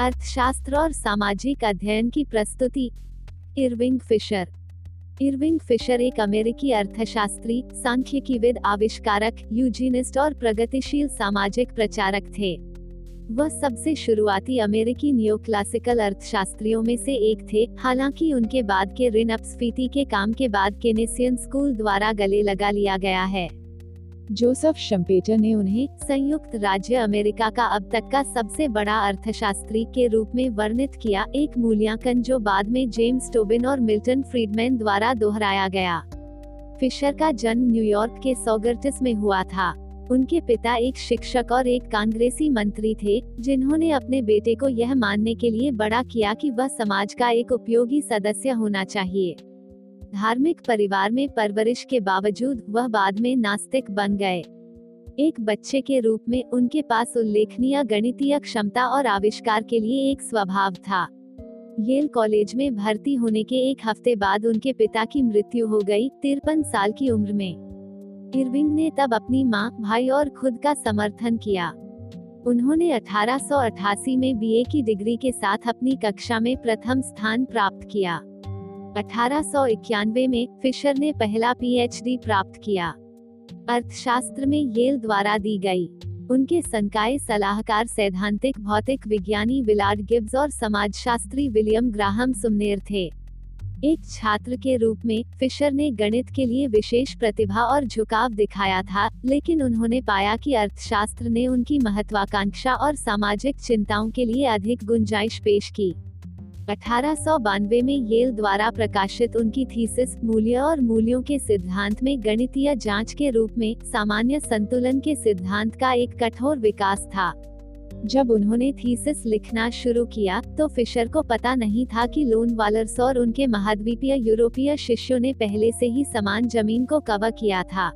अर्थशास्त्र और सामाजिक अध्ययन की प्रस्तुति। Irving Fisher. इरविंग फिशर एक अमेरिकी अर्थशास्त्री सांख्यिकीविद आविष्कारक यूजीनिस्ट और प्रगतिशील सामाजिक प्रचारक थे। वह सबसे शुरुआती अमेरिकी नियो क्लासिकल अर्थशास्त्रियों में से एक थे, हालाँकि उनके बाद के ऋण अपस्फीति के काम के बाद केनेसियन स्कूल द्वारा गले लगा लिया गया है। जोसेफ शम्पेटर ने उन्हें संयुक्त राज्य अमेरिका का अब तक का सबसे बड़ा अर्थशास्त्री के रूप में वर्णित किया, एक मूल्यांकन जो बाद में जेम्स टोबिन और मिल्टन फ्रीडमैन द्वारा दोहराया गया। फिशर का जन्म न्यूयॉर्क के सोगर्टिस में हुआ था। उनके पिता एक शिक्षक और एक कांग्रेसी मंत्री थे, जिन्होंने अपने बेटे को यह मानने के लिए बड़ा किया कि वह समाज का एक उपयोगी सदस्य होना चाहिए। धार्मिक परिवार में परवरिश के बावजूद वह बाद में नास्तिक बन गए। एक बच्चे के रूप में उनके पास उल्लेखनीय गणितीय क्षमता और आविष्कार के लिए एक स्वभाव था। येल कॉलेज में भर्ती होने के एक हफ़्ते बाद उनके पिता की मृत्यु हो गई तिरपन साल की उम्र में। इरविंग ने तब अपनी माँ, भाई और खुद का समर्थन किया। उन्होंने 1888 में बीए की डिग्री के साथ अपनी कक्षा में प्रथम स्थान प्राप्त किया। अठारह सौ इक्यानवे में फिशर ने पहला पीएचडी प्राप्त किया। अर्थशास्त्र में येल द्वारा दी गई। उनके संकाय सलाहकार सैद्धांतिक, भौतिक विज्ञानी विलाड गिब्स और समाजशास्त्री विलियम ग्राहम सुमनेर थे। एक छात्र के रूप में फिशर ने गणित के लिए विशेष प्रतिभा और झुकाव दिखाया था, लेकिन उन्होंने पाया कि अर्थशास्त्र ने उनकी महत्वाकांक्षा और सामाजिक चिंताओं के लिए अधिक गुंजाइश पेश की। अठारह सौ बानवे में येल द्वारा प्रकाशित उनकी थीसिस, मूल्य और मूल्यों के सिद्धांत में गणितीय जाँच के रूप में सामान्य संतुलन के सिद्धांत का एक कठोर विकास था। जब उन्होंने थीसिस लिखना शुरू किया तो फिशर को पता नहीं था कि लोन वालर्स और उनके महाद्वीपीय यूरोपीय शिष्यों ने पहले से ही समान ज़मीन को कवर किया था।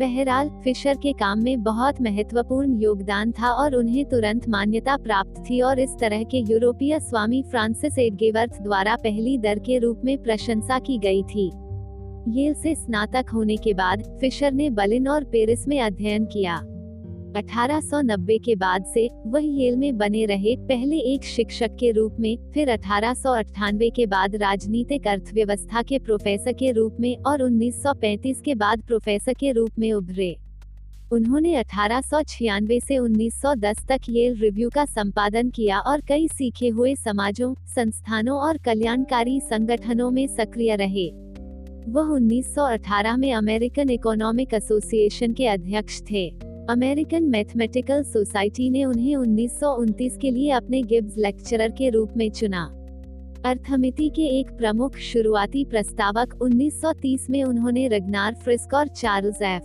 बहरहाल, फिशर के काम में बहुत महत्वपूर्ण योगदान था और उन्हें तुरंत मान्यता प्राप्त थी और इस तरह के यूरोपीय स्वामी फ्रांसिस एडगेवर्थ द्वारा पहली दर के रूप में प्रशंसा की गई थी। येल से स्नातक होने के बाद, फिशर ने बलिन और पेरिस में अध्ययन किया। 1890 के बाद से, वह येल में बने रहे पहले एक शिक्षक के रूप में, फिर अठारह सौ अठानवे के बाद राजनीतिक अर्थव्यवस्था के प्रोफेसर के रूप में और 1935 के बाद प्रोफेसर के रूप में उभरे। उन्होंने अठारह से 1910 तक येल रिव्यू का संपादन किया और कई सीखे हुए समाजों, संस्थानों और कल्याणकारी संगठनों में सक्रिय रहे। वह 1918 में अमेरिकन इकोनॉमिक एसोसिएशन के अध्यक्ष थे। अमेरिकन मैथमेटिकल सोसाइटी ने उन्हें उन्नीस के लिए अपने गिब्स लेक्चरर के रूप में चुना। अर्थमिति के एक प्रमुख शुरुआती प्रस्तावक 1930 में उन्होंने रगनार फ्रिस्क और Charles F.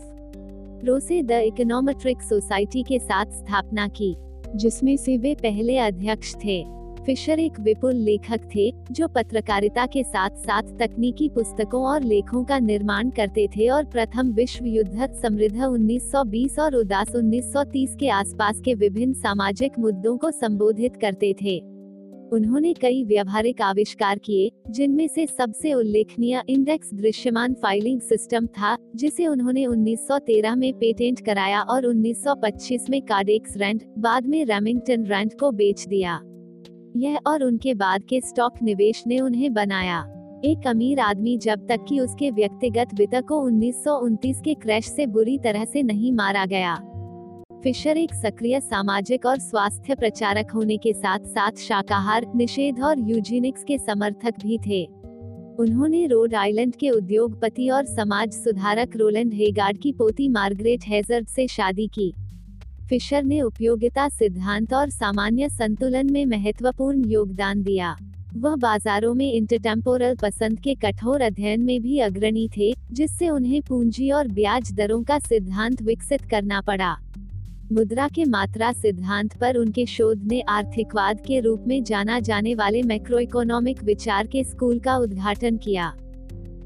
Roos the Econometric Society के साथ स्थापना की, जिसमें से वे पहले अध्यक्ष थे। फिशर एक विपुल लेखक थे, जो पत्रकारिता के साथ साथ तकनीकी पुस्तकों और लेखों का निर्माण करते थे और प्रथम विश्व युद्ध समृद्ध 1920 और उदास 1930 के आसपास के विभिन्न सामाजिक मुद्दों को संबोधित करते थे। उन्होंने कई व्यावहारिक आविष्कार किए, जिनमें से सबसे उल्लेखनीय इंडेक्स दृश्यमान फाइलिंग सिस्टम था, जिसे उन्होंने 1913 में पेटेंट कराया और 1925 में कार्डेक्स रेंट बाद में रेमिंगटन रेंट को बेच दिया। यह और उनके बाद के स्टॉक निवेश ने उन्हें बनाया। एक अमीर आदमी जब तक कि उसके व्यक्तिगत वित्त को उन्नीस सौ उनतीस के क्रैश से बुरी तरह से नहीं मारा गया। फिशर एक सक्रिय सामाजिक और स्वास्थ्य प्रचारक होने के साथ साथ शाकाहार, निषेध और यूजीनिक्स के समर्थक भी थे। उन्होंने रोड आइलैंड के उद्योगपति और समाज सुधारक रोलैंड हेगार्ड की पोती मार्गरेट हेजर्ड से शादी की। फिशर ने उपयोगिता सिद्धांत और सामान्य संतुलन में महत्वपूर्ण योगदान दिया। वह बाजारों में इंटरटेम्पोरल पसंद के कठोर अध्ययन में भी अग्रणी थे, जिससे उन्हें पूंजी और ब्याज दरों का सिद्धांत विकसित करना पड़ा। मुद्रा के मात्रा सिद्धांत पर उनके शोध ने आर्थिकवाद के रूप में जाना जाने वाले मैक्रो इकोनॉमिक विचार के स्कूल का उद्घाटन किया।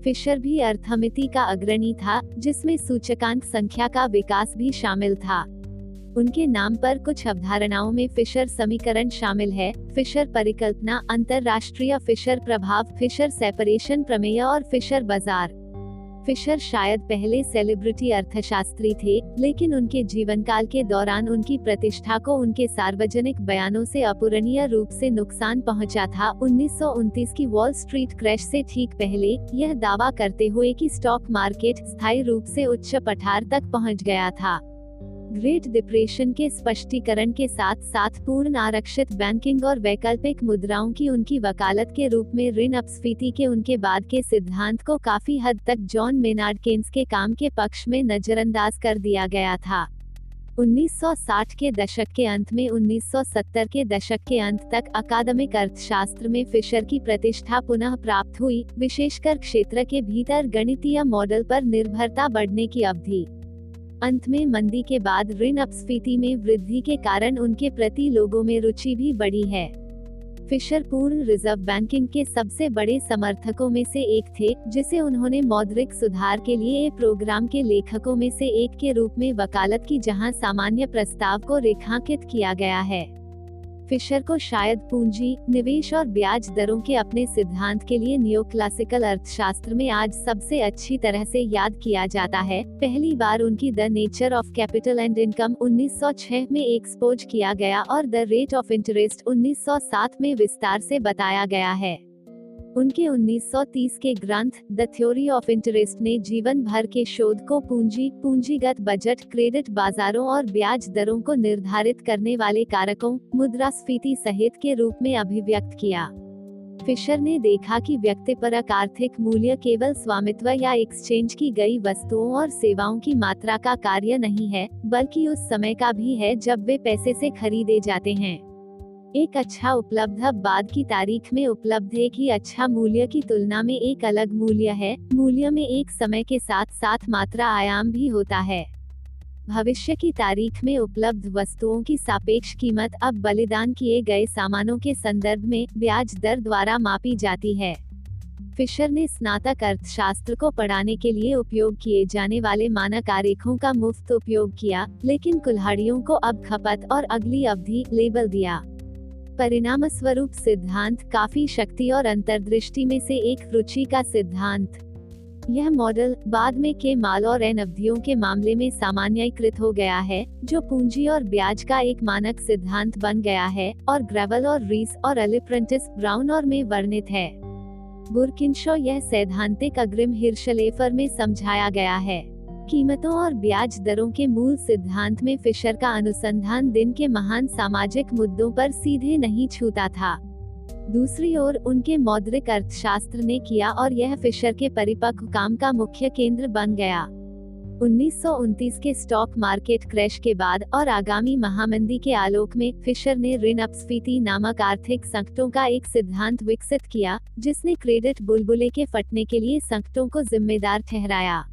फिशर भी अर्थमिति का अग्रणी था, जिसमें सूचकांक संख्या का विकास भी शामिल था। उनके नाम पर कुछ अवधारणाओं में फिशर समीकरण शामिल है, फिशर परिकल्पना, अंतरराष्ट्रीय फिशर प्रभाव, फिशर सेपरेशन प्रमेय और फिशर बाज़ार। फिशर शायद पहले सेलिब्रिटी अर्थशास्त्री थे, लेकिन उनके जीवन काल के दौरान उनकी प्रतिष्ठा को उनके सार्वजनिक बयानों से अपूरणीय रूप से नुकसान पहुँचा था। उन्नीस सौ उनतीस की वॉल स्ट्रीट क्रैश से ठीक पहले, यह दावा करते हुए कि स्टॉक मार्केट स्थायी रूप से उच्च पठार तक पहुँच गया था। ग्रेट डिप्रेशन के स्पष्टीकरण के साथ साथ पूर्ण आरक्षित बैंकिंग और वैकल्पिक मुद्राओं की उनकी वकालत के रूप में ऋण अपस्फीति के उनके बाद के सिद्धांत को काफ़ी हद तक जॉन मेनार्ड केन्स के काम के पक्ष में नजरअंदाज कर दिया गया था। 1960 के दशक के अंत में 1970 के दशक के अंत तक अकादमिक अर्थशास्त्र में फिशर की प्रतिष्ठा पुनः प्राप्त हुई, विशेषकर क्षेत्र के भीतर गणितीय मॉडल पर निर्भरता बढ़ने की अवधि। अंत में मंदी के बाद ऋण अपस्फीति में वृद्धि के कारण उनके प्रति लोगों में रुचि भी बढ़ी है। फिशर पूर्ण रिज़र्व बैंकिंग के सबसे बड़े समर्थकों में से एक थे, जिसे उन्होंने मौद्रिक सुधार के लिए प्रोग्राम के लेखकों में से एक के रूप में वकालत की जहाँ सामान्य प्रस्ताव को रेखांकित किया गया है। फिशर को शायद पूंजी, निवेश और ब्याज दरों के अपने सिद्धांत के लिए नियो क्लासिकल अर्थशास्त्र में आज सबसे अच्छी तरह से याद किया जाता है। पहली बार उनकी the nature of capital and income 1906 में एक्सपोज किया गया और द रेट ऑफ़ इंटरेस्ट 1907 में विस्तार से बताया गया है। उनके 1930 के ग्रंथ द थ्योरी ऑफ़ इंटरेस्ट ने जीवन भर के शोध को पूंजी, पूंजीगत बजट क्रेडिट बाजारों और ब्याज दरों को निर्धारित करने वाले कारकों, मुद्रास्फीति सहित के रूप में अभिव्यक्त किया। फिशर ने देखा कि व्यक्तिपरक आर्थिक मूल्य केवल स्वामित्व या एक्सचेंज की गई वस्तुओं और सेवाओं की मात्रा का कार्य नहीं है, बल्कि उस समय का भी है जब वे पैसे से खरीदे जाते हैं। एक अच्छा उपलब्ध बाद की तारीख में उपलब्ध एक ही अच्छा मूल्य की तुलना में एक अलग मूल्य है, मूल्य में एक समय के साथ साथ मात्रा आयाम भी होता है। भविष्य की तारीख में उपलब्ध वस्तुओं की सापेक्ष कीमत, अब बलिदान किए गए सामानों के संदर्भ में ब्याज दर द्वारा मापी जाती है। फिशर ने स्नातक अर्थशास्त्र को पढ़ाने के लिए उपयोग किए जाने वाले मानक आरेखों का मुफ़्त उपयोग किया, लेकिन कुल्हाड़ियों को अब खपत और अगली अवधि लेबल दिया। परिणाम स्वरूप सिद्धांत काफ़ी शक्ति और अंतर्दृष्टि में से एक रुचि का सिद्धांत। यह मॉडल बाद में के माल और एन अवधियों के मामले में सामान्यीकृत हो गया है, जो पूंजी और ब्याज का एक मानक सिद्धांत बन गया है और ग्रेवल और रीस और अलिप्रेंटिस ब्राउन और में वर्णित है। बुरकिनशो यह सैद्धांतिक अग्रिम हिर्शलेफर में समझाया गया है। कीमतों और ब्याज दरों के मूल सिद्धांत में फिशर का अनुसंधान दिन के महान सामाजिक मुद्दों पर सीधे नहीं छूता था। दूसरी ओर, उनके मौद्रिक अर्थशास्त्र ने किया और यह फिशर के परिपक्व काम का मुख्य केंद्र बन गया। उन्नीस सौ उनतीस के स्टॉक मार्केट क्रैश के बाद और आगामी महामंदी के आलोक में, फिशर ने ऋण अपस्फीति नामक आर्थिक संकटों का एक सिद्धांत विकसित किया, जिसने क्रेडिट बुलबुले के फटने के लिए संकटों को जिम्मेदार ठहराया।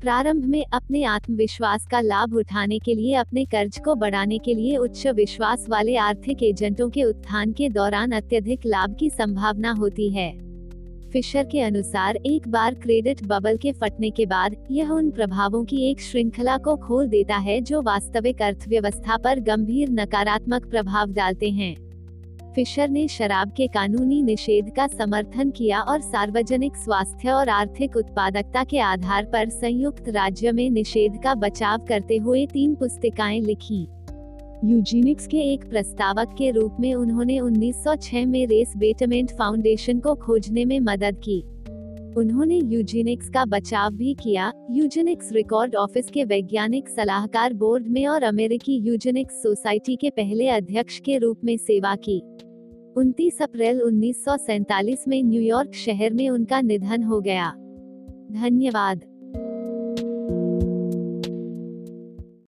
प्रारंभ में अपने आत्मविश्वास का लाभ उठाने के लिए, अपने कर्ज को बढ़ाने के लिए उच्च विश्वास वाले आर्थिक एजेंटों के उत्थान के दौरान अत्यधिक लाभ की संभावना होती है। फिशर के अनुसार, एक बार क्रेडिट बबल के फटने के बाद, यह उन प्रभावों की एक श्रृंखला को खोल देता है जो वास्तविक अर्थव्यवस्था पर गंभीर नकारात्मक प्रभाव डालते हैं। फिशर ने शराब के कानूनी निषेध का समर्थन किया और सार्वजनिक स्वास्थ्य और आर्थिक उत्पादकता के आधार पर संयुक्त राज्य में निषेध का बचाव करते हुए तीन पुस्तिकाएँ लिखी। यूजीनिक्स के एक प्रस्तावक के रूप में उन्होंने 1906 में रेस बेटमेंट फाउंडेशन को खोजने में मदद की। उन्होंने यूजेनिक्स का बचाव भी किया। यूजेनिक्स रिकॉर्ड ऑफ़िस के वैज्ञानिक सलाहकार बोर्ड में और अमेरिकी यूजेनिक्स सोसाइटी के पहले अध्यक्ष के रूप में सेवा की। 29 अप्रैल उन्नीस में न्यूयॉर्क शहर में उनका निधन हो गया। धन्यवाद।